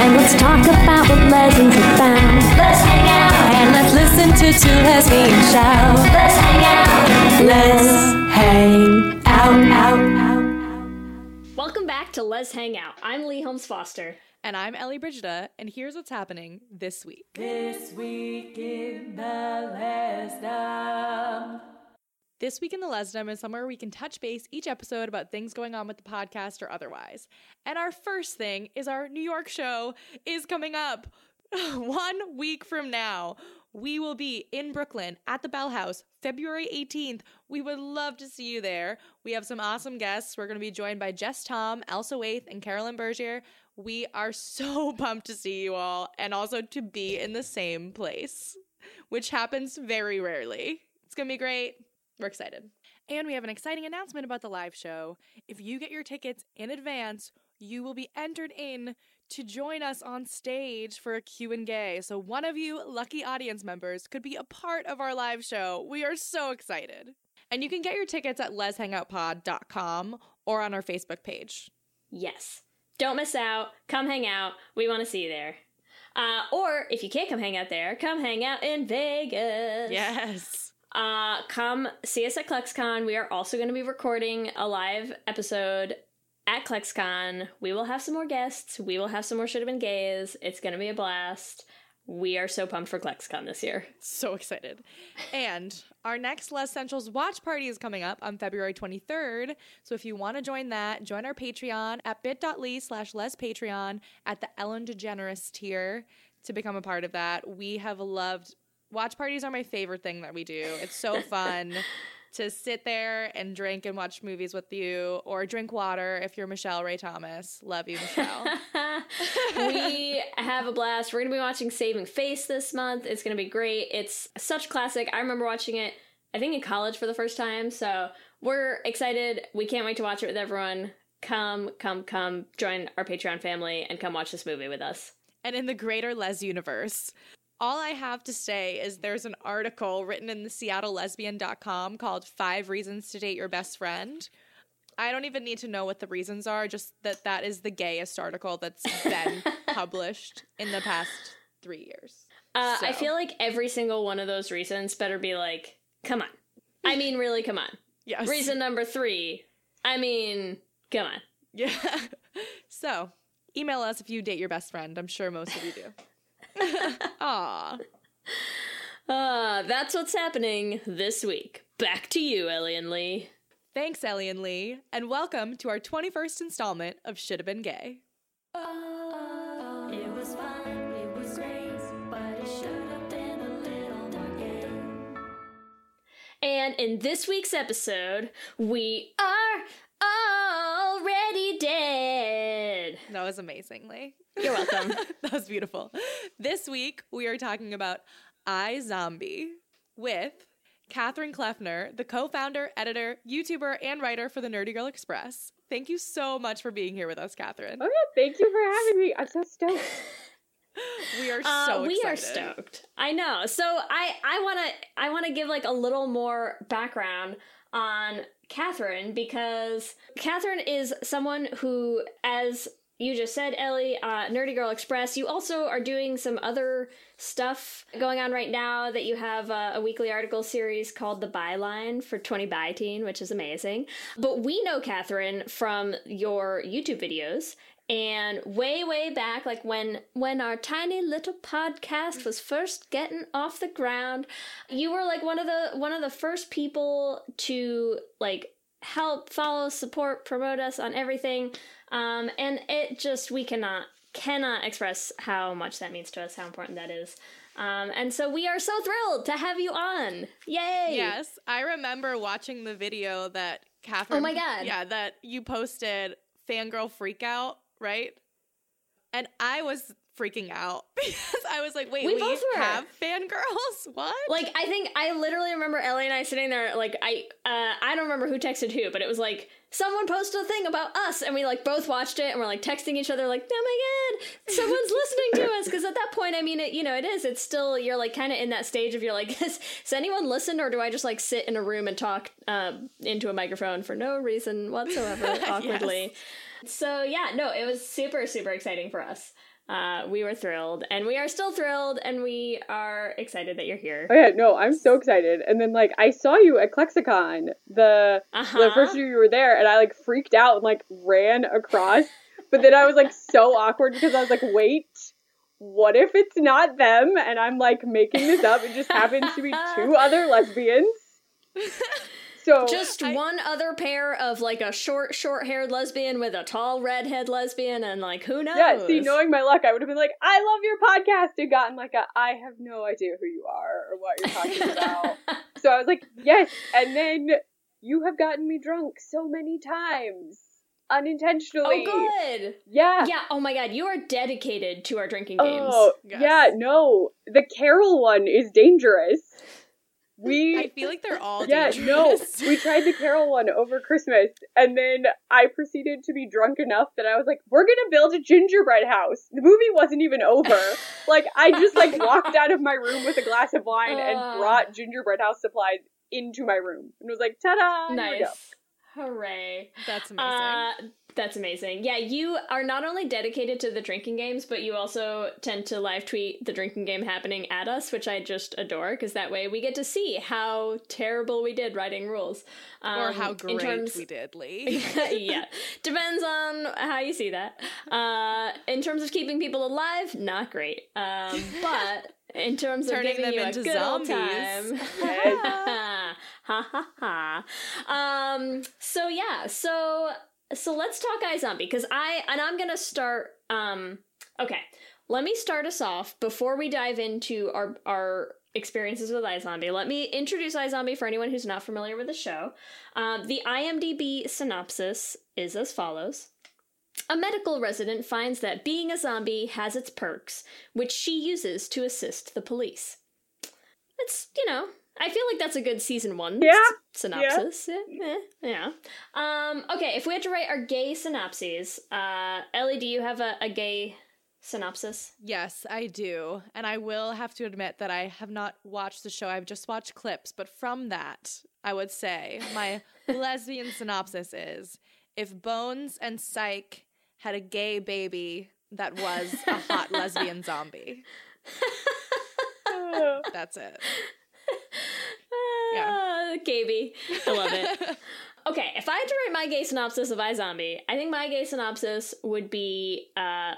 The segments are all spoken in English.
And let's talk about what legends have found. Let's hang out. And let's listen to two lesbians shout. Let's hang out. Let's hang out. out, out. Welcome back to Let's Hang Out. I'm Leigh Holmes Foster. And I'm Ellie Brigida, and here's what's happening this week. This week in the Lesdom. This week in the Lesdom is somewhere we can touch base each episode about things going on with the podcast or otherwise. And our first thing is our New York show is coming up one week from now. We will be in Brooklyn at the Bell House February 18th. We would love to see you there. We have some awesome guests. We're going to be joined by Jess Tom, Elsa Waithe, and Carolyn Bergier. We are so pumped to see you all and also to be in the same place, which happens very rarely. It's going to be great. We're excited. And we have an exciting announcement about the live show. If you get your tickets in advance, you will be entered in to join us on stage for a Q&A. So one of you lucky audience members could be a part of our live show. We are so excited. And you can get your tickets at lezhangoutpod.com or on our Facebook page. Yes. Don't miss out. Come hang out. We want to see you there. Uh, or if you can't come hang out there, come hang out in Vegas. Yes. Uh, come see us at ClexaCon. We are also going to be recording a live episode at ClexaCon. We will have some more guests. We will have some more should have been gays. It's going to be a blast. We are so pumped for ClexaCon this year. So excited. And our next Les Centrals watch party is coming up on February 23rd. So if you want to join that, join our Patreon at bit.ly slash Les Patreon at the Ellen DeGeneres tier to become a part of that. We have loved watch parties are my favorite thing that we do. It's so fun to sit there and drink and watch movies with you or drink water if you're Michelle Ray Thomas. Love you, Michelle. we have a blast. We're going to be watching Saving Face this month. It's going to be great. It's such classic. I remember watching it, I think, in college for the first time. So we're excited. We can't wait to watch it with everyone. Come, come, come, join our Patreon family and come watch this movie with us. and in the greater Les universe. All I have to say is there's an article written in the seattlelesbian.com called Five Reasons to Date Your Best Friend. I don't even need to know what the reasons are, just that that is the gayest article that's been published in the past three years. Uh, I feel like every single one of those reasons better be like, come on. I mean, really, come on. yes. Reason number three, I mean, come on. Yeah. so email us if you date your best friend. I'm sure most of you do. Aw. Uh, that's what's happening this week. Back to you, Ellie and Leigh. Thanks, Ellie and Lee, and welcome to our 21st installment of Should Have Been Gay. It was fun, it was great, but it should have been a little more gay. And in this week's episode, we are already dead. That was amazingly. You're welcome. that was beautiful. This week, we are talking about iZombie with Katherine Kleffner, the co founder, editor, YouTuber, and writer for the Nerdy Girl Express. Thank you so much for being here with us, Katherine. Oh yeah, thank you for having me. I'm so stoked. We are Uh, so we are stoked. I know. So I I want to I want to give like a little more background on Katherine because Katherine is someone who, as you just said, Ellie, uh, Nerdy Girl Express. You also are doing some other stuff going on right now. That you have uh, a weekly article series called The Byline for Twenty by Teen, which is amazing. But we know Katherine from your YouTube videos and way way back like when when our tiny little podcast was first getting off the ground you were like one of the one of the first people to like help follow support promote us on everything um and it just we cannot cannot express how much that means to us how important that is um and so we are so thrilled to have you on yay Yes, I remember watching the video that Katherine. Oh my God. Yeah, that you posted, fangirl freakout, right? and I was freaking out because I was like, wait, We we, both were. have fangirls? What? Like I think I literally remember Ellie and I sitting there like I uh I don't remember who texted who, but it was like someone posted a thing about us and we like both watched it and we're like texting each other like, "Oh my god, someone's listening to us." Cuz at that point, I mean, it you know, it is it's still you're like kind of in that stage of you're like, "Has, has anyone listened or do I just like sit in a room and talk uh, into a microphone for no reason whatsoever awkwardly?" So, yeah, no, it was super super exciting for us. Uh, we were thrilled, and we are still thrilled, and we are excited that you're here. Oh yeah, no, I'm so excited. And then like I saw you at ClexaCon the Uh-huh. the first year you were there, and I like freaked out and like ran across. But then I was like so awkward because I was like, wait, what if it's not them? And I'm like making this up. It just happens to be two other lesbians. So Just I- one other pair of like a short, short haired lesbian with a tall redhead lesbian, and like who knows? yeah, see, knowing my luck, I would have been like, I love your podcast, and gotten like a, I have no idea who you are or what you're talking about. So I was like, yes. And then you have gotten me drunk so many times. Unintentionally. oh, good. Yeah. Yeah. Oh my god, you are dedicated to our drinking oh, games. Oh, Yes. yeah, no. The Carol one is dangerous. We I feel like they're all Yeah, dangerous. no. We tried the Carol one over Christmas, and then I proceeded to be drunk enough that I was like, "We're gonna build a gingerbread house." The movie wasn't even over. like, I just like walked out of my room with a glass of wine Uh. and brought gingerbread house supplies into my room, and was like, "Ta-da!" here we go." nice. Hooray. That's amazing. Uh, that's amazing. Yeah, you are not only dedicated to the drinking games, but you also tend to live tweet the drinking game happening at us, which I just adore because that way we get to see how terrible we did writing rules. or Um, how in great terms- we did, Leigh. yeah, depends on how you see that. Uh, in terms of keeping people alive, not great. Um, but in terms of Turning them into zombies. time, Yes. ha ha ha. Um, so yeah, so so let's talk iZombie because I and I'm gonna start. Um, okay, let me start us off before we dive into our our experiences with iZombie. Let me introduce iZombie for anyone who's not familiar with the show. Um, the IMDb synopsis is as follows. A medical resident finds that being a zombie has its perks, which she uses to assist the police. It's, you know, I feel like that's a good season one Yeah, s- synopsis. Yeah. eh, yeah. Um, okay, if we had to write our gay synopses, uh, Ellie, do you have a, a gay synopsis? Yes, I do. And I will have to admit that I have not watched the show. I've just watched clips. But from that, I would say my lesbian synopsis is if Bones and Psych had a gay baby that was a hot lesbian zombie. That's it. Gaby. I love it. Okay, if I had to write my gay synopsis of iZombie, I think my gay synopsis would be uh,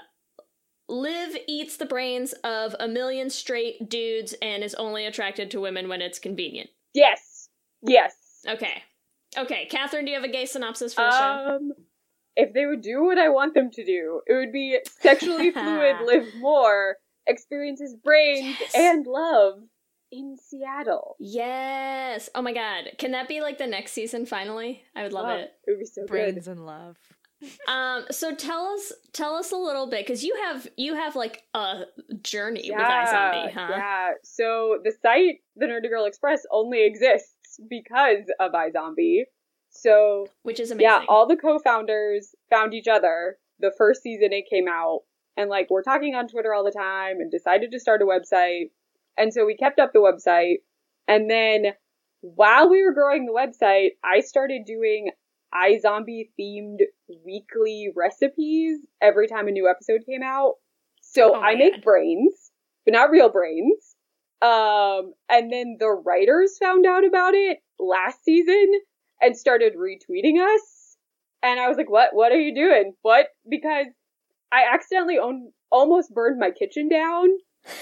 Liv eats the brains of a million straight dudes and is only attracted to women when it's convenient. yes, yes. Okay. Okay, Katherine, do you have a gay synopsis for the show? Um, if they would do what I want them to do, it would be sexually fluid, Liv Moore, experiences brains Yes. and love in Seattle. Yes. Oh my god. Can that be like the next season finally? I would love Wow, it. It would be so Brains good. and love. Um so tell us tell us a little bit cuz you have you have like a journey with Yeah, iZombie, huh? yeah. So the site, the Nerdy Girl Express, only exists because of iZombie. So Which is amazing. Yeah, all the co-founders found each other the first season it came out, and like we're talking on Twitter all the time, and decided to start a website. And so we kept up the website, and then while we were growing the website, I started doing iZombie themed weekly recipes every time a new episode came out. So Oh I make brains, but not real brains. Um, and then the writers found out about it last season and started retweeting us. And I was like, what, what are you doing? What? Because I accidentally own, almost burned my kitchen down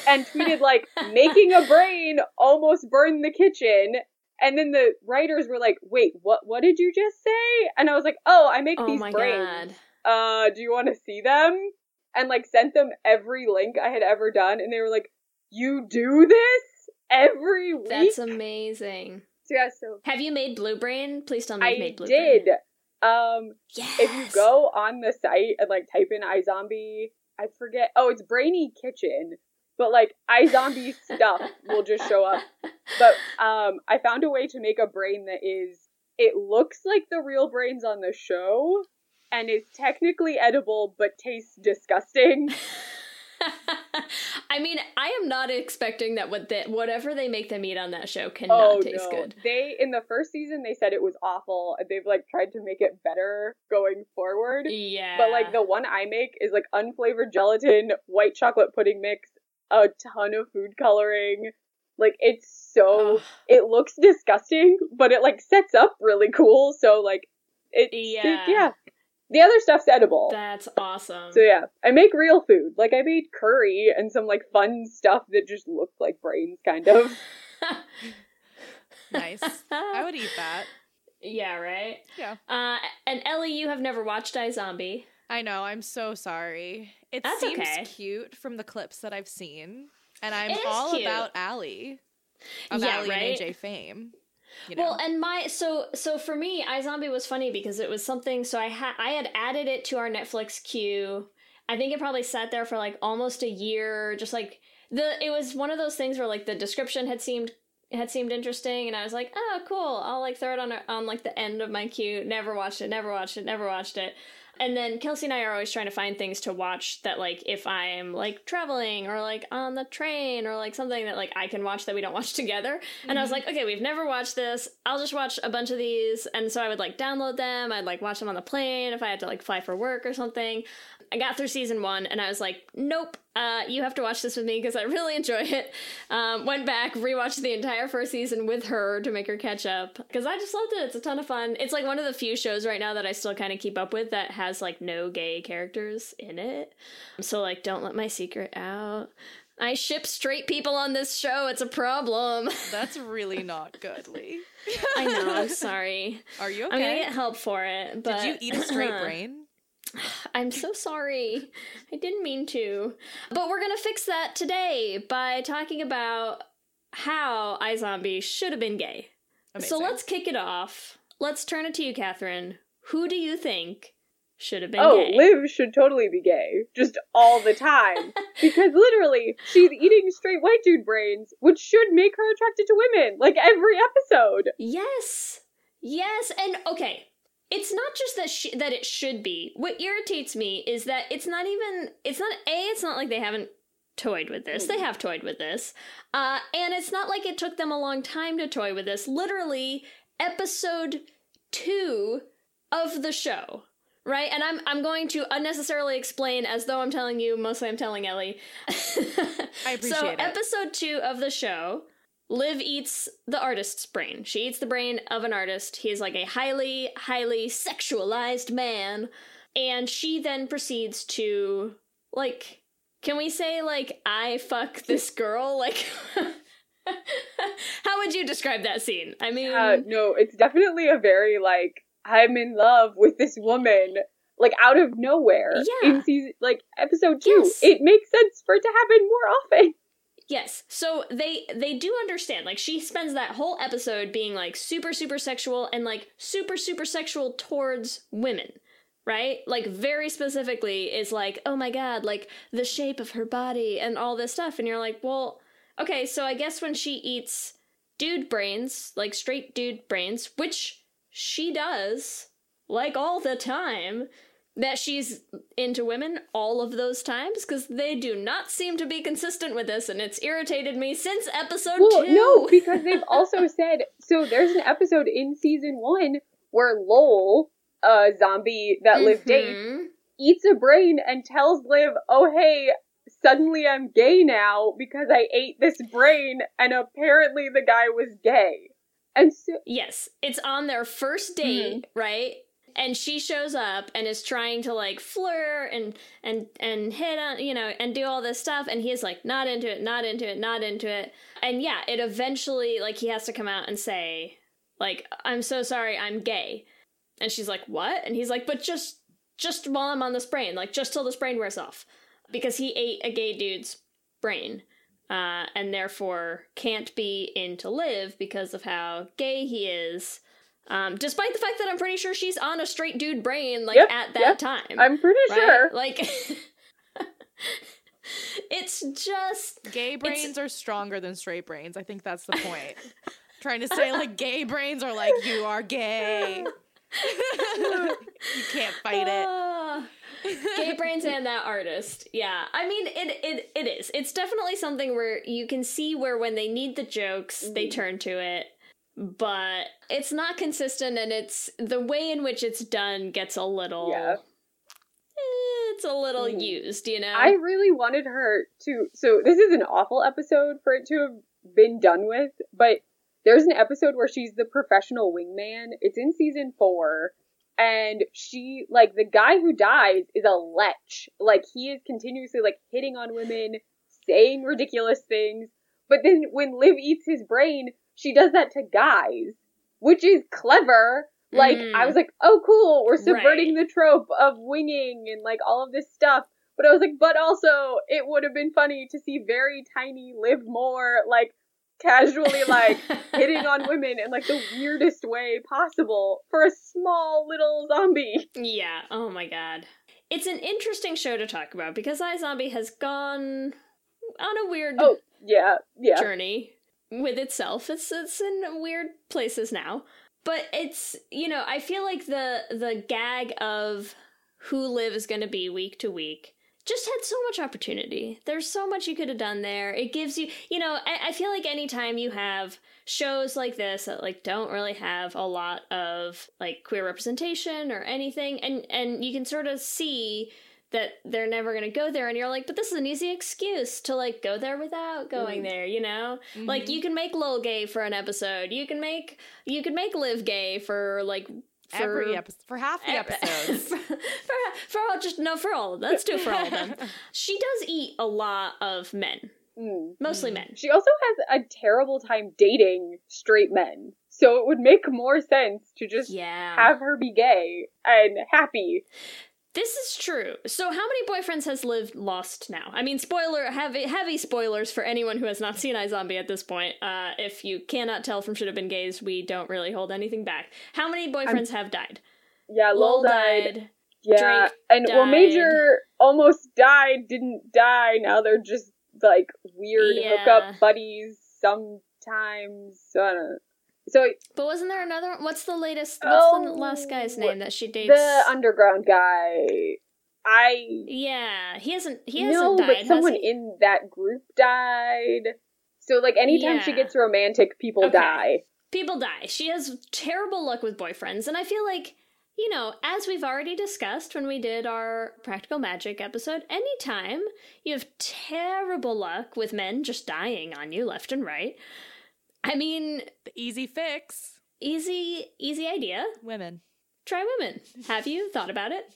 and tweeted like, making a brain almost burned the kitchen. And then the writers were like, wait, what, what did you just say? And I was like, oh, I make oh these my brains. god. Uh, do you want to see them? And like sent them every link I had ever done. And they were like, you do this every week? That's amazing. so yeah, so Have you made Blue Brain? Please tell me I made Blue did. Brain. Um, Yes. if you go on the site and like type in iZombie, I forget. Oh, it's Brainy Kitchen, but like iZombie stuff will just show up. But um, I found a way to make a brain that is. It looks like the real brains on the show, and is technically edible, but tastes disgusting. I mean, I am not expecting that what the, whatever they make them eat on that show cannot taste Oh, no. good. They in the first season they said it was awful, and they've like tried to make it better going forward. Yeah. But like the one I make is like unflavored gelatin, white chocolate pudding mix, a ton of food coloring. Like it's so Ugh. it looks disgusting, but it like sets up really cool. So like it Yeah. yeah. The other stuff's edible. That's awesome. So yeah, I make real food. Like I made curry and some like fun stuff that just looked like brains, kind of. Nice. I would eat that. yeah, right? Yeah. Uh, and Ellie, you have never watched iZombie. I know. I'm so sorry. It That's seems okay. cute from the clips that I've seen, and I'm all cute. about Aly, of Yeah, Aly right? and AJ fame. You know. Well, and my so so for me, iZombie was funny because it was something. So I had I had added it to our Netflix queue. I think it probably sat there for like almost a year. Just like the it was one of those things where like the description had seemed had seemed interesting, and I was like, oh, cool. I'll like throw it on on like the end of my queue. Never watched it. Never watched it. Never watched it. And then Kelsey and I are always trying to find things to watch that, like, if I'm like traveling or like on the train or like something that like I can watch that we don't watch together. And I was mm-hmm. like, okay, we've never watched this. I'll just watch a bunch of these. And so I would like download them. I'd like watch them on the plane if I had to like fly for work or something. I got through season one and I was like, nope, uh, you have to watch this with me because I really enjoy it. Um, went back, rewatched the entire first season with her to make her catch up because I just loved it. It's a ton of fun. It's like one of the few shows right now that I still kind of keep up with that has like no gay characters in it. So, like, don't let my secret out. I ship straight people on this show. It's a problem. That's really not good, Leigh. I know. I'm sorry. Are you okay? I'm gonna get help for it. But Did you eat a straight brain? I'm so sorry. I didn't mean to. But we're going to fix that today by talking about how iZombie should have been gay. Amazing. So let's kick it off. Let's turn it to you, Katherine. Who do you think should have been Oh, gay? Liv should totally be gay, just all the time. because literally, she's eating straight white dude brains, which should make her attracted to women, like every episode. Yes. Yes, and okay. It's not just that she, that it should be. What irritates me is that it's not even it's not a it's not like they haven't toyed with this. They have toyed with this. Uh and it's not like it took them a long time to toy with this. Literally episode 2 of the show. Right? And I'm I'm going to unnecessarily explain as though I'm telling you, mostly I'm telling Ellie. I appreciate so, it. episode 2 of the show Liv eats the artist's brain. She eats the brain of an artist. He is like a highly, highly sexualized man. And she then proceeds to, like, can we say, like, I fuck this girl? Like, how would you describe that scene? I mean, Uh, no, it's definitely a very, like, I'm in love with this woman, like, out of nowhere. Yeah. In season, like, episode two. Yes. It makes sense for it to happen more often. Yes. So they they do understand. Like she spends that whole episode being like super super sexual and like super super sexual towards women. Right? Like very specifically is like, "Oh my god, like the shape of her body and all this stuff." And you're like, "Well, okay, so I guess when she eats dude brains, like straight dude brains, which she does like all the time, that she's into women all of those times because they do not seem to be consistent with this and it's irritated me since episode Well, two no, because they've also said so. There's an episode in season one where Lowell, a zombie that Liv mm-hmm. dates, eats a brain and tells Liv, "Oh hey, suddenly I'm gay now because I ate this brain, and apparently the guy was gay." And so, yes it's on their first date mm-hmm. right and she shows up and is trying to like flirt and and and hit on you know and do all this stuff and he's like not into it not into it not into it. And yeah it eventually like he has to come out and say like i'm so sorry i'm gay. And she's like what? And he's like but just just while i'm on this brain like just till this brain wears off. Because he ate a gay dude's brain uh, and therefore can't be into Liv because of how gay he is Um, despite the fact that I'm pretty sure she's on a straight dude brain, like Yep, at that yep. time. I'm pretty right? sure. Like, it's just Gay brains are stronger than straight brains. I think that's the point. Trying to say like gay brains are like you are gay. you can't fight it. Ah. gay brains and that artist yeah i mean it, it it is it's definitely something where you can see where when they need the jokes they Mhm. turn to it but it's not consistent and it's the way in which it's done gets a little Yeah. eh, it's a little Mhm. used you know I really wanted her to. So this is an awful episode for it to have been done with, but there's an episode where she's the professional wingman. It's in season four, and she like the guy who dies is a lech. Like he is continuously like hitting on women, saying ridiculous things. But then when Liv eats his brain, she does that to guys, which is clever. Like Mm. I was like, oh cool, we're subverting the trope of winging and like all of this stuff. But I was like, but also it would have been funny to see very tiny Liv more like casually like hitting on women in like the weirdest way possible for a small little zombie. yeah oh my god it's an interesting show to talk about because iZombie has gone on a weird Oh yeah, yeah. journey with itself. It's it's in weird places now. But it's you know, I feel like the the gag of who Liv is gonna be week to week just had so much opportunity. There's so much you could have done there. It gives you you know, I, I feel like anytime you have shows like this that like don't really have a lot of like queer representation or anything and and you can sort of see that they're never going to go there and you're like but this is an easy excuse to like go there without going mm-hmm. there you know? Like mm-hmm. you can make lil gay for an episode. You can make you can make Liv gay for like for Every episode for half the episodes. for, for, for all just no for all let's do it for all of them. She does eat a lot of men. Mm. mostly mm-hmm. men. She also has a terrible time dating straight men. So it would make more sense to just yeah. have her be gay and happy. This is true. So, how many boyfriends has Liv lost now? I mean, spoiler, heavy, heavy spoilers for anyone who has not seen iZombie at this point. Uh, if you cannot tell from Should Have Been Gays, we don't really hold anything back. How many boyfriends have died? Yeah, Lowell Lowell died. Yeah, Drake and well. Major almost died, didn't die. Now they're just like weird Yeah. hookup buddies sometimes. So, I don't know. So But wasn't there another one? What's the latest? What's the Oh, last guy's name that she dates? the underground guy, I yeah, he hasn't. He no, hasn't died. but someone in that group died. So like anytime she gets romantic, people Okay. die. people die. She has terrible luck with boyfriends, and I feel like, you know, as we've already discussed when we did our practical magic episode, anytime you have terrible luck with men just dying on you left and right, I mean, easy fix. easy, easy idea. Women. Try women. Have you thought about it?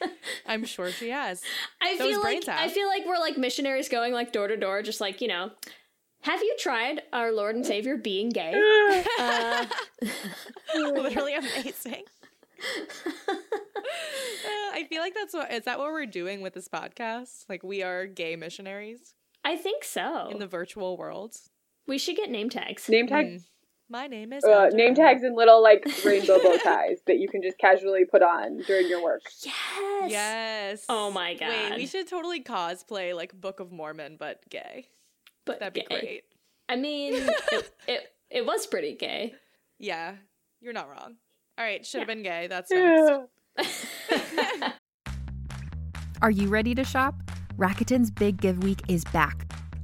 I'm sure she has. I Those feel like brains I feel like we're like missionaries going like door to door, just like you know. Have you tried our Lord and Savior being gay? Uh, Literally amazing. I feel like that's what is that what we're doing with this podcast? Like we are gay missionaries I think so. in the virtual world. We should get name tags. Name tag, Mm. My name is uh, name tags, and little like rainbow bow ties that you can just casually put on during your work. Yes. Yes. Oh my god. Wait, God. we should totally cosplay like Book of Mormon, but gay. But That'd be great. I mean, it, it it was pretty gay. Yeah, you're not wrong. All right, should have been gay. That's next. Yeah. Are you ready to shop? Rakuten's Big Give Week is back.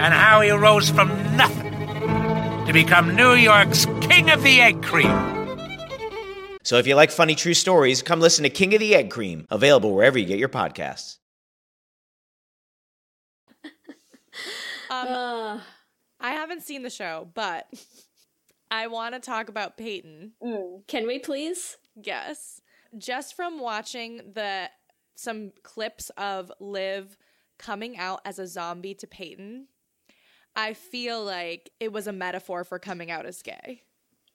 and how he rose from nothing to become New York's King of the Egg Cream. So if you like funny true stories, come listen to King of the Egg Cream, available wherever you get your podcasts. Um, Uh, I haven't seen the show, but I want to talk about Peyton. Mm. can we please? Yes. Just from watching the some clips of Liv coming out as a zombie to Peyton, I feel like it was a metaphor for coming out as gay.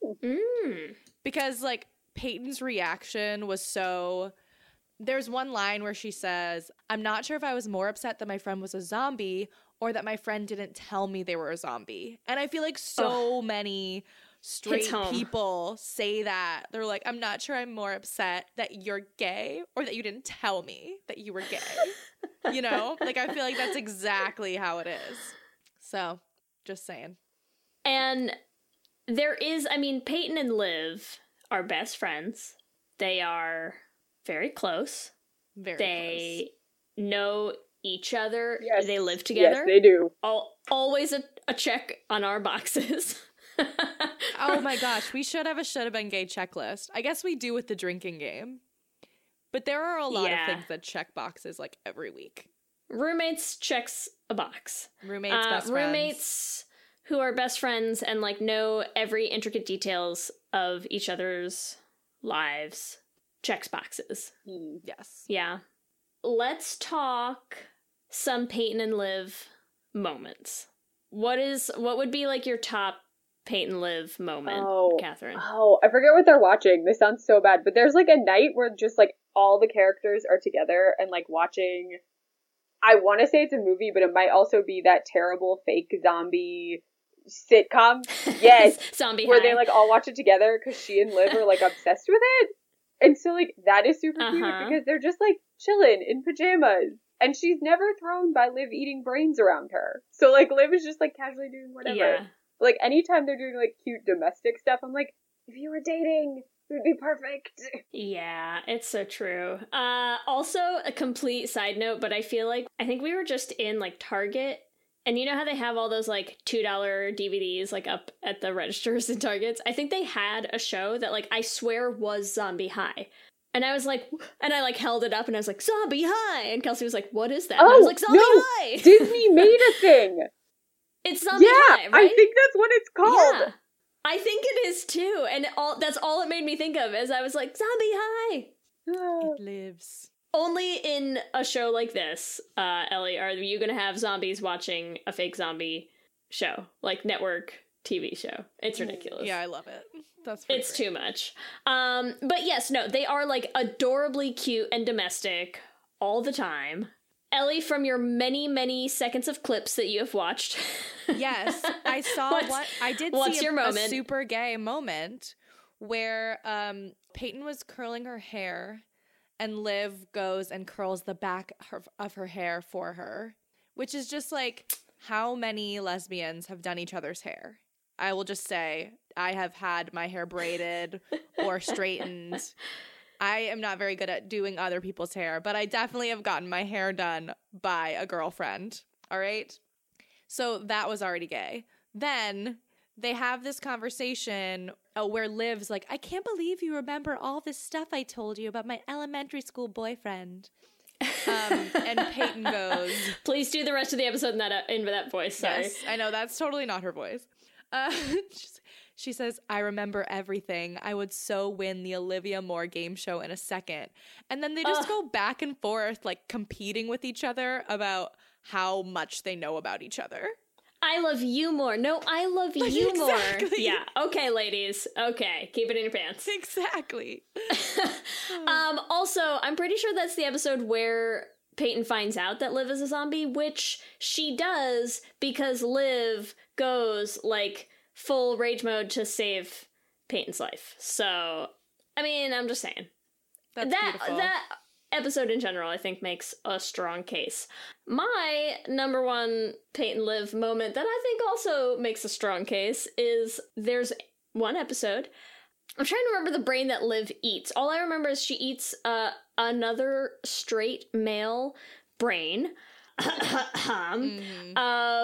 Mm. Because like Peyton's reaction was so there's one line where she says, I'm not sure if I was more upset that my friend was a zombie or that my friend didn't tell me they were a zombie. And I feel like so many straight people say that. They're like, I'm not sure I'm more upset that you're gay or that you didn't tell me that you were gay. you know? Like, I feel like that's exactly how it is. So, just saying. And there is, I mean, Peyton and Liv are best friends. They are very close. Very they know each other. Yes. They live together. Yes, they do. Al- always a, a check on our boxes. oh my gosh, we should have a should have been gay checklist. I guess we do with the drinking game. But there are a lot Yeah. of things that check boxes like every week. Roommates checks a box. Roommates, Uh, best friends. roommates who are best friends and like know every intricate details of each other's lives checks boxes. Yes. Yeah. Let's talk some Peyton and Liv moments. What is what would be like your top Peyton and Liv moment, Oh. Katherine? Oh, I forget what they're watching. This sounds so bad, but there's like a night where just like all the characters are together and like watching. I want to say it's a movie, but it might also be that terrible fake zombie sitcom. Yes, Zombie where High. they like all watch it together because she and Liv are like obsessed with it, and so like that is super Uh-huh. cute because they're just like chilling in pajamas. And she's never thrown by Liv eating brains around her. So like Liv is just like casually doing whatever Yeah. like anytime they're doing like cute domestic stuff, I'm like, if you were dating, it would be perfect. Yeah, it's so true. Uh also a complete side note, but I feel like I think we were just in like Target and you know how they have all those like $2 DVDs like up at the registers in Targets? I think they had a show that like I swear was Zombie High. And I was like, and I like held it up and I was like, Zombie High. And Kelsey was like, what is that? and I was like, Zombie Oh, no, High. Disney made a thing. It's Zombie yeah, High, right? I think that's what it's called. Yeah. I think it is too. And all that's all it made me think of is I was like, Zombie High. It lives. Only in a show like this, uh, Ellie, are you going to have zombies watching a fake zombie show, like network TV show. It's ridiculous. Yeah, I love it. That's It's great. too much. Um, but yes, no, they are like adorably cute and domestic all the time. Ellie, from your many, many seconds of clips that you have watched. Yes, I saw what I did what's see a, your a moment? super gay moment where um Peyton was curling her hair and Liv goes and curls the back of her hair for her, which is just like how many lesbians have done each other's hair. I will just say I have had my hair braided or straightened. I am not very good at doing other people's hair, but I definitely have gotten my hair done by a girlfriend. All right. So that was already gay. Then they have this conversation uh, where Liv's like, I can't believe you remember all this stuff I told you about my elementary school boyfriend. Um, and Peyton goes, Please do the rest of the episode in that uh, in that voice. Sorry. Yes, I know that's totally not her voice. Uh, she's, She says, I remember everything. I would so win the Olivia Moore game show in a second. And then they just Ugh. go back and forth, like competing with each other about how much they know about each other. I love you more. No, I love you Exactly. more. Yeah. Okay, ladies. Okay. Keep it in your pants. Exactly. um, also, I'm pretty sure that's the episode where Peyton finds out that Liv is a zombie, which she does because Liv goes like full rage mode to save Peyton's life. So, I mean, I'm just saying. That's that beautiful. that episode in general, I think, makes a strong case. My number one Peyton Liv moment that I think also makes a strong case is there's one episode. I'm trying to remember the brain that Liv eats. All I remember is she eats uh, another straight male brain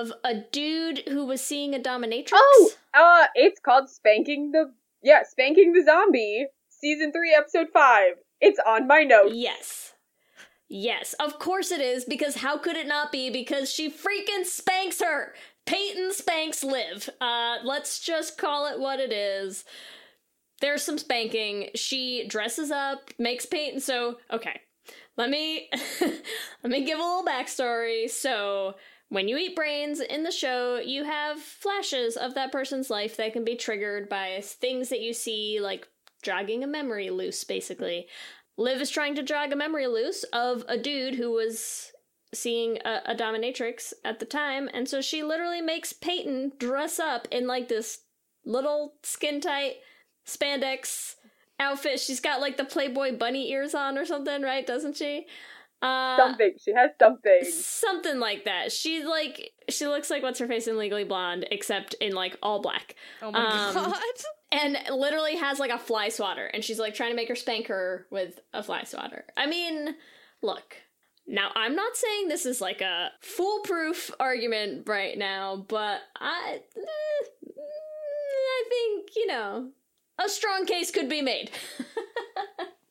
of a dude who was seeing a dominatrix. Oh, uh, it's called Spanking the yeah, Spanking the Zombie, season three, episode five. It's on my notes. Yes. Yes, of course it is, because how could it not be? Because she freaking spanks her! Peyton spanks Liv. Uh, let's just call it what it is. There's some spanking. She dresses up, makes Peyton so okay. Let me let me give a little backstory. So when you eat brains in the show, you have flashes of that person's life that can be triggered by things that you see, like dragging a memory loose, basically. Liv is trying to drag a memory loose of a dude who was seeing a, a dominatrix at the time, and so she literally makes Peyton dress up in like this little skin tight spandex outfit. She's got like the Playboy bunny ears on or something, right? Doesn't she? Uh, Something. She has something. Something like that. She's like she looks like what's her face in Legally Blonde, except in like all black. Oh my Um, god. And literally has like a fly swatter, and she's like trying to make her spank her with a fly swatter. I mean, look. Now I'm not saying this is like a foolproof argument right now, but I, eh, I think you know a strong case could be made.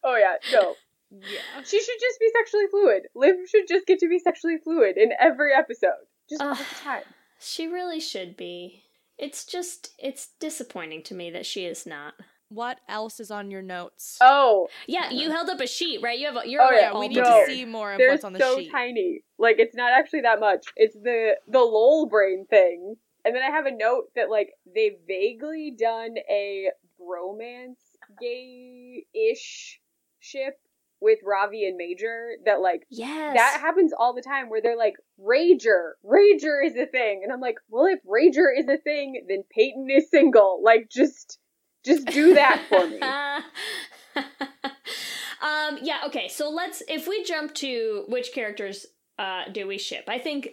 Oh yeah, no. Yeah. She should just be sexually fluid. Liv should just get to be sexually fluid in every episode. Just all the time. She really should be. It's just it's disappointing to me that she is not. What else is on your notes? Oh, Yeah, you held up a sheet, right? You have a, you're Oh, like yeah, we need no. to see more of they're what's on the so sheet. tiny. Like it's not actually that much. It's the the Lowell brain thing. And then I have a note that like they've vaguely done a bromance gay-ish ship with Ravi and Major that like Yes. that happens all the time where they're like Rager, Rager is a thing, and I'm like, well, if Rager is a thing, then Peyton is single. Like, just, just do that for me. um yeah, okay. So let's if we jump to which characters uh do we ship? I think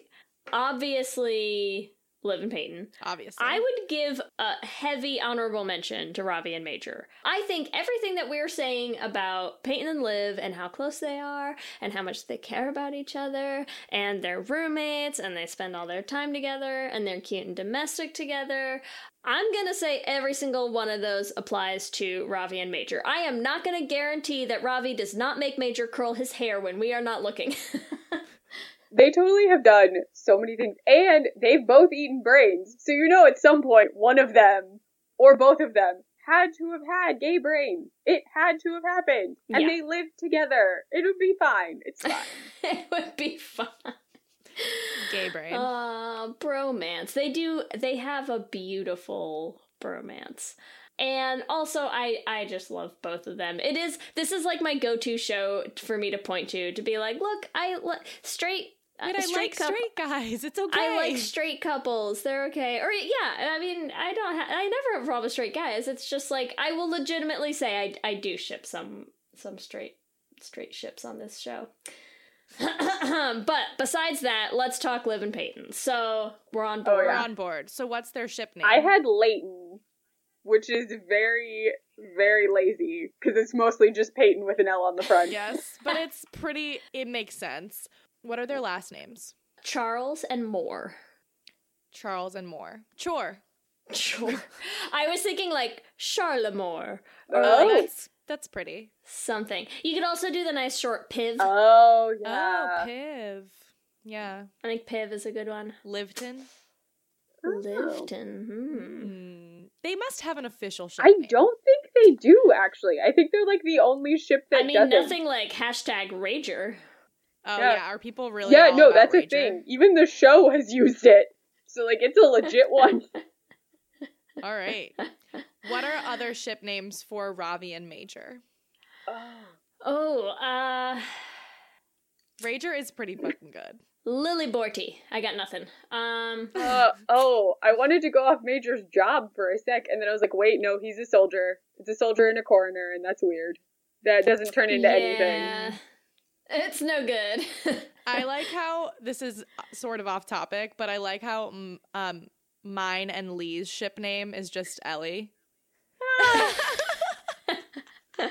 obviously Liv and Peyton. Obviously. I would give a heavy honorable mention to Ravi and Major. I think everything that we're saying about Peyton and Liv and how close they are and how much they care about each other and they're roommates and they spend all their time together and they're cute and domestic together. I'm gonna say every single one of those applies to Ravi and Major. I am not gonna guarantee that Ravi does not make Major curl his hair when we are not looking. They totally have done so many things, and they've both eaten brains. So you know, at some point, one of them or both of them had to have had gay brains. It had to have happened, and Yeah. they lived together. It would be fine. It's fine. it would be fine. Gay brain. Uh, bromance. They do. They have a beautiful bromance. And also, I I just love both of them. It is this is like my go to show for me to point to to be like, look, I li- straight. Uh, Wait, I like coup- straight guys. It's okay. I like straight couples. They're okay. Or yeah, I mean, I don't. Ha- I never have a problem with straight guys. It's just like I will legitimately say I I do ship some some straight straight ships on this show. but besides that, let's talk Liv and Peyton. So we're on board. We're on board. So what's their ship name? I had Leighton, which is very, very lazy because it's mostly just Peyton with an L on the front. yes, but it's pretty. It makes sense. What are their last names? Charles and Moore. Charles and Moore. Chore. Sure. I was thinking like Charlemore or Oh. like That's that's pretty. something. You could also do the nice short Piv. Oh yeah. Oh. Piv. Yeah. I think Piv is a good one. Livton. Oh. Livton. Hmm. Mm. They must have an official ship. I name. don't think they do actually. I think they're like the only ship that I mean, doesn't. nothing like hashtag Rager. Oh Yeah. yeah, are people really? yeah, all no, about that's a thing. Even the show has used it. So like it's a legit one. All right. what are other ship names for Ravi and Major? Oh, uh, Rager is pretty fucking good. Lily Borty. I got nothing. Um, uh, oh, I wanted to go off Major's job for a sec, and then I was like, wait, no, he's a soldier. It's a soldier and a coroner, and that's weird. That doesn't turn into anything. It's no good. I like how this is sort of off topic, but I like how um mine and Leigh's ship name is just Ellie.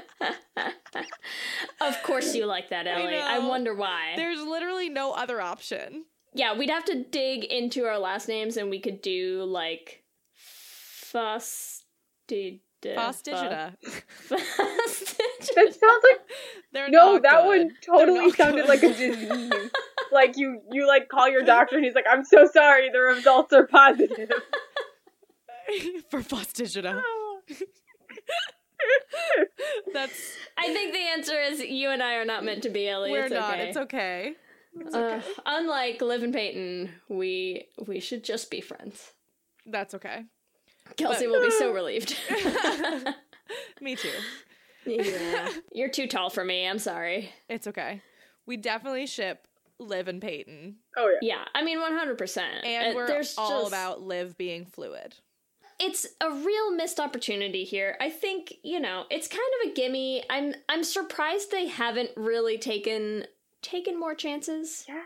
of course you like that, Ellie. I, know. wonder why. There's literally no other option. Yeah, we'd have to dig into our last names, and we could do like Fustid. Fostigita. That sounds like They're no. not That good. one totally sounded good. like a disease. like you, you like call your doctor, and he's like, "I'm so sorry, the results are positive." for Fostigita. That's I think the answer is you and I are not meant to be, Ellie. we're it's not. Okay. It's okay. It's Uh, okay. unlike Liv and Peyton, we we should just be friends. That's okay. Kelsey But- will be so relieved. Me too. yeah, you're too tall for me. I'm sorry. It's okay. We definitely ship Liv and Peyton, Oh yeah. Yeah, I mean 100. percent and uh, we're there's all just, about Liv being fluid. It's a real missed opportunity here. I think you know it's kind of a gimme. I'm I'm surprised they haven't really taken taken more chances. Yeah.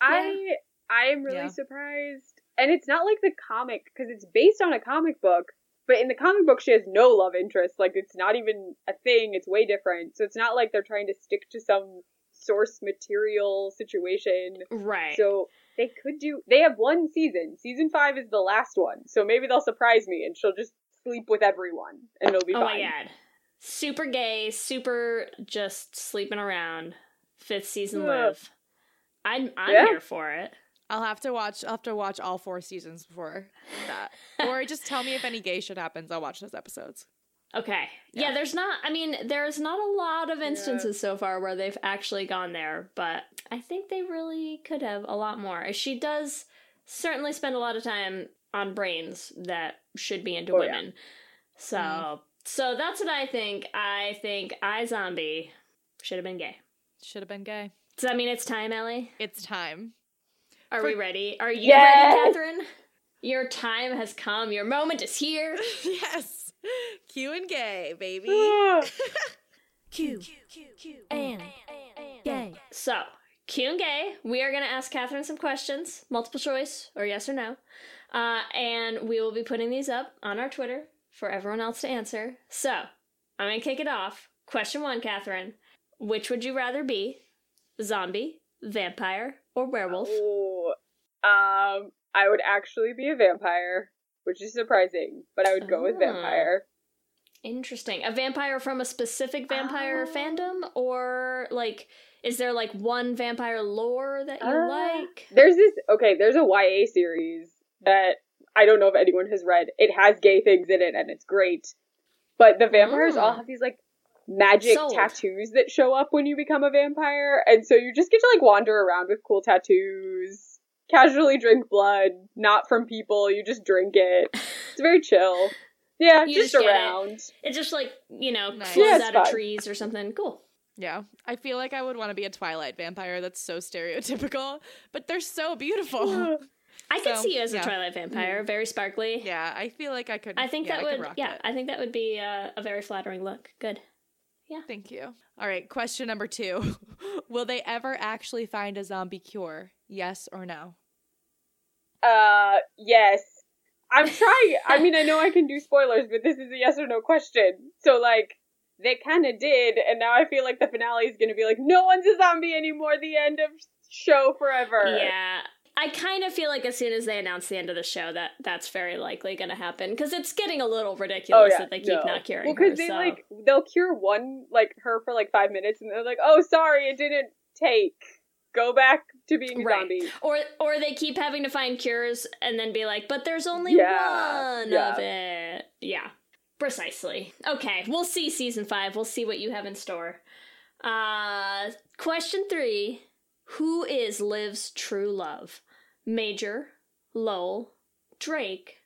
I I am really Yeah. surprised, and it's not like the comic because it's based on a comic book. But in the comic book, she has no love interest. Like it's not even a thing. It's way different. So it's not like they're trying to stick to some source material situation. Right. So they could do. They have one season. Season five is the last one. So maybe they'll surprise me, and she'll just sleep with everyone, and it'll be oh fine. my god. Super gay, super just sleeping around. Fifth season Yeah. live. I'm I'm Yeah. here for it. I'll have to watch. I'll have to watch all four seasons before that, or just tell me if any gay shit happens. I'll watch those episodes. Okay. Yeah. there's not I mean, there's not a lot of instances so far where they've actually gone there, but I think they really could have a lot more. She does certainly spend a lot of time on brains that should be into Oh, yeah. women. So mm-hmm. so that's what I think. I think iZombie should have been gay. Should have been gay. Does that mean it's time, Ellie? It's time. Are For- we ready? Are you Yes! ready, Katherine? Your time has come. Your moment is here. yes. Q and gay, baby. Q and gay. So, Q and gay, we are going to ask Katherine some questions, multiple choice or yes or no. Uh, and we will be putting these up on our Twitter for everyone else to answer. So, I'm going to kick it off. Question one, Katherine. Which would you rather be? Zombie, vampire, or werewolf? Ooh. Um, I would actually be a vampire, which is surprising, but I would go with Ah. vampire. Interesting. A vampire from a specific vampire Ah. fandom? Or, like, is there, like, one vampire lore that you Ah. like? There's this okay, there's a YA series that I don't know if anyone has read. It has gay things in it and it's great. But the vampires all Mm. have these like magic Sold. tattoos that show up when you become a vampire, and so you just get to like wander around with cool tattoos, casually drink blood, not from people, you just drink it. It's very chill. Yeah, You just, just get it. around. It just, like, you know, Nice. Yeah, it's out of trees or something. Cool. Yeah, I feel like I would want to be a Twilight vampire. That's so stereotypical, but they're so beautiful. I could see you as yeah. a Twilight vampire, mm-hmm. very sparkly. yeah, I feel like I could. I think yeah, that I would, yeah, it. I think that would be a, a very flattering look. Good. Yeah. Thank you. All right, question number two: Will they ever actually find a zombie cure? Yes or no? Uh, yes. I'm trying. I mean, I know I can do spoilers, but this is a yes or no question. So, like, they kind of did, and now I feel like the finale is going to be like, no one's a zombie anymore. The end of show forever. Yeah. I kind of feel like as soon as they announce the end of the show, that that's very likely going to happen because it's getting a little Oh ridiculous yeah, that they keep no. not curing Well, her. because they so- like they'll cure one like her for like five minutes, and they're like, "Oh, sorry, it didn't take." Go back to being Right. zombie. Or or they keep having to find cures and then be like, but there's only Yeah, one yeah. of it. Yeah. Precisely. Okay, we'll see season five. We'll see what you have in store. Uh question three. Who is Liv's true love? Major, Lowell, Drake.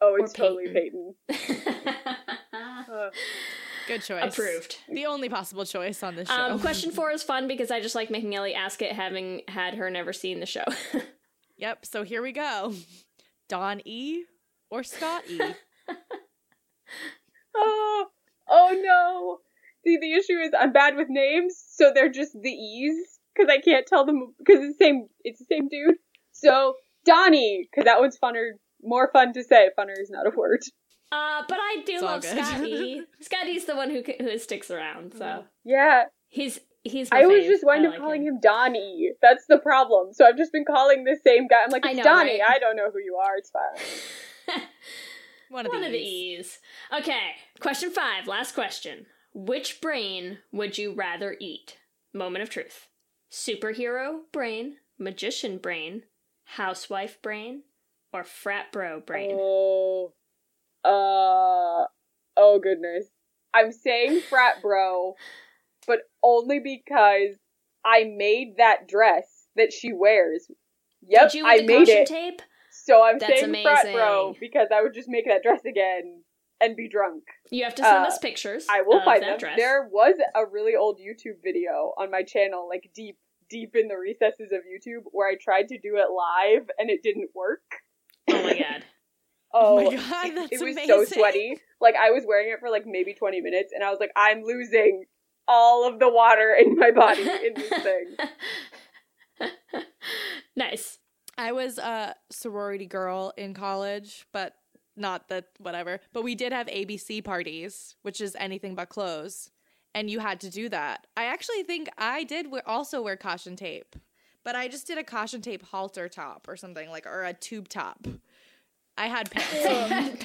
Oh, it's totally Peyton. Uh, Good choice. Approved. The only possible choice on this show. Um, question four is fun because I just like making Ellie ask it, having had her never seen the show. Yep, so here we go. Don E or Scott E? oh, oh no. See, the issue is I'm bad with names, so they're just the E's because I can't tell them because it's the same. It's the same dude. So Donnie, because that one's funner, more fun to say. Funner is not a word. Uh, but I do It's love. Scotty. Scotty's the one who who sticks around, so Yeah, he's he's. My I always just wind up like calling him. him. Donnie. That's the problem. So I've just been calling the same guy. I'm like, I it's know, Donnie. right? I don't know who you are. It's fine. One of One the of the E's. E's. Okay, question five. Last question. Which brain would you rather eat? Moment of truth. Superhero brain, magician brain, housewife brain, or frat bro brain? Oh, uh, oh goodness. I'm saying frat bro, but only because I made that dress that she wears. Yep, Did you I the made it. tape? So I'm That's saying frat bro because I would just make that dress again and be drunk. You have to send Uh, us pictures. I will find that them. dress. There was a really old YouTube video on my channel, like deep, deep in the recesses of YouTube, where I tried to do it live and it didn't work. Oh my god. Oh, my God, it- that's it was so sweaty. Like I was wearing it for like maybe 20 minutes and I was like, I'm losing all of the water in my body in this thing. nice. I was a sorority girl in college, but not that whatever. But we did have ABC parties, which is anything but clothes, and you had to do that. I actually think I did also wear caution tape, but I just did a caution tape halter top or something like or a tube top. I had pants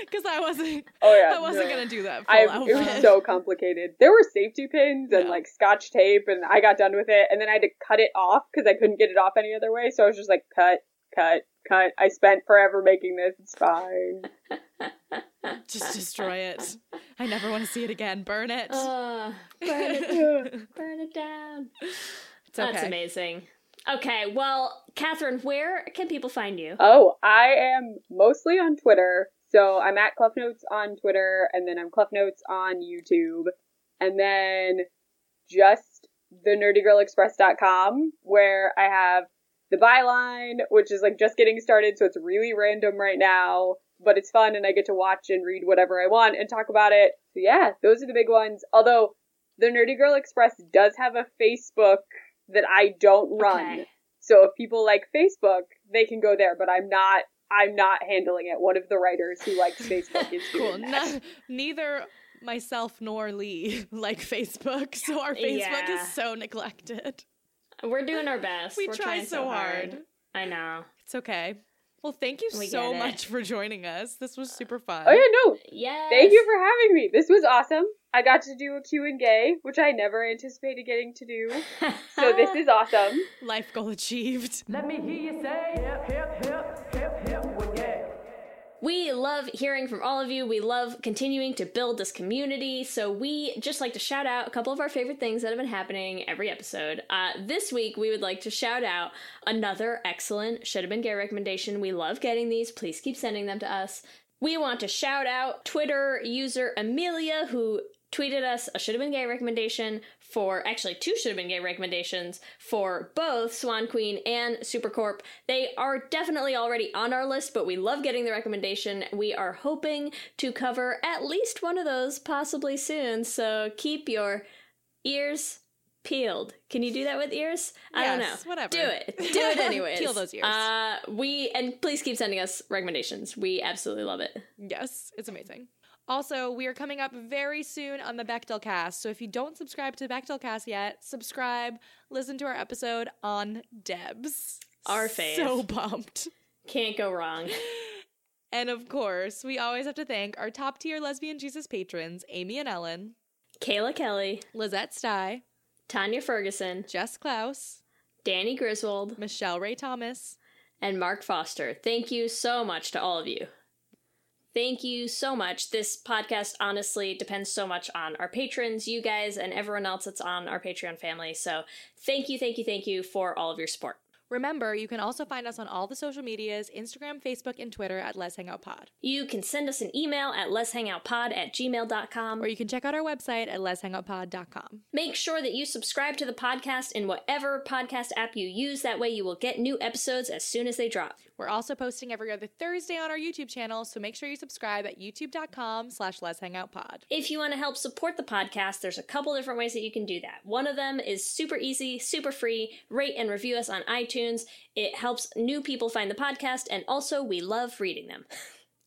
because I wasn't. Oh yeah. I wasn't no. gonna do that. Full I, outfit. it was so complicated. There were safety pins and Yeah. like scotch tape, and I got done with it, and then I had to cut it off because I couldn't get it off any other way. So I was just like, cut, cut, cut. I spent forever making this. It's fine. just destroy it. I never want to see it again. Burn it. Uh, burn it, burn it down. it's That's amazing. Okay, well, Katherine, where can people find you? Oh, I am mostly on Twitter. So I'm at Kleff Notes on Twitter, and then I'm Kleff Notes on YouTube, and then just the nerdygirlexpress.com, where I have the byline, which is like just getting started, so it's really random right now, but it's fun, and I get to watch and read whatever I want and talk about it. So yeah, those are the big ones. Although the Nerdy Girl Express does have a Facebook that I don't run. Okay. So if people like Facebook, they can go there, but I'm not I'm not handling it. One of the writers who likes Facebook is Cool. doing that. No, neither myself nor Leigh like Facebook, so our Facebook Yeah. is so neglected. We're doing our best. We We're try trying so hard. I know. It's okay. Well, thank you We so much for joining us. This was super fun. Oh yeah, no. Yeah. Thank you for having me. This was awesome. I got to do a Q and gay, which I never anticipated getting to do. So this is awesome. Life goal achieved. Let me hear you say hip, hip, hip, hip, hip, well, yeah. We love hearing from all of you. We love continuing to build this community. So we just like to shout out a couple of our favorite things that have been happening every episode. Uh, this week, we would like to shout out another excellent should have been gay recommendation. We love getting these. Please keep sending them to us. We want to shout out Twitter user Amelia who tweeted us a should have been gay recommendation for actually two should have been gay recommendations for both Swan Queen and Supercorp. They are definitely already on our list, but we love getting the recommendation. We are hoping to cover at least one of those possibly soon, so keep your ears peeled. Can you do that with ears? I don't know. Whatever. Do it. Do it anyways. Peel those ears. Uh, we and please keep sending us recommendations. We absolutely love it. Yes, it's amazing. Also, we are coming up very soon on the Bechdel Cast. So if you don't subscribe to Bechdel Cast yet, subscribe, listen to our episode on Debs. Our fave. So pumped. Can't go wrong. And of course, we always have to thank our top tier lesbian Jesus patrons, Amy and Ellen, Kayla Kelly, Lizette Stye, Tanya Ferguson, Jess Klaus, Danny Griswold, Michelle Ray Thomas, and Mark Foster. Thank you so much to all of you. Thank you so much. This podcast honestly depends so much on our patrons, you guys, and everyone else that's on our Patreon family. So thank you, thank you, thank you for all of your support. Remember, you can also find us on all the social medias Instagram, Facebook, and Twitter at Lez Hang Out Pod. You can send us an email at lezhangoutpod at gmail.com. Or you can check out our website at lezhangoutpod.com. Make sure that you subscribe to the podcast in whatever podcast app you use. That way you will get new episodes as soon as they drop. We're also posting every other Thursday on our YouTube channel, so make sure you subscribe at youtube.com slash Let's Hang Pod. If you want to help support the podcast, there's a couple different ways that you can do that. One of them is super easy, super free. Rate and review us on iTunes. It helps new people find the podcast, and also we love reading them.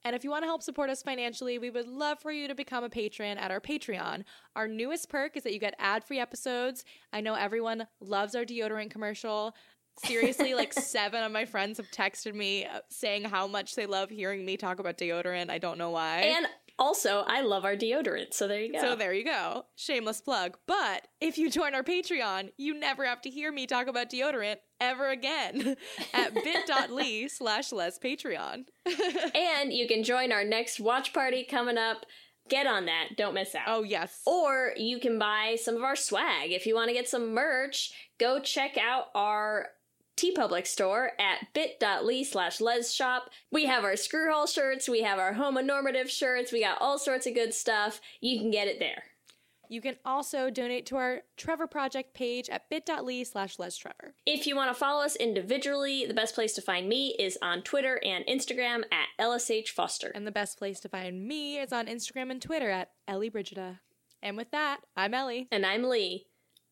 And if you want to help support us financially, we would love for you to become a patron at our Patreon. Our newest perk is that you get ad free episodes. I know everyone loves our deodorant commercial. Seriously, like seven of my friends have texted me uh, saying how much they love hearing me talk about deodorant. I don't know why. And also, I love our deodorant, so there you go. So there you go. Shameless plug. But if you join our Patreon, you never have to hear me talk about deodorant ever again at bit.ly slash less Patreon. and you can join our next watch party coming up. Get on that. Don't miss out. Oh, yes. Or you can buy some of our swag. If you want to get some merch, go check out our TeePublic store at bit.ly slash les shop. We have our screwhole shirts, we have our homonormative shirts, we got all sorts of good stuff. You can get it there. You can also donate to our Trevor Project page at bit.ly slash Les Trevor. If you want to follow us individually, the best place to find me is on Twitter and Instagram at LSH Foster. And the best place to find me is on Instagram and Twitter at Ellie Brigida. And with that, I'm Ellie. And I'm Leigh.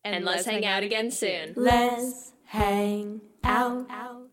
And, And let's hang out again soon. Let's hang out.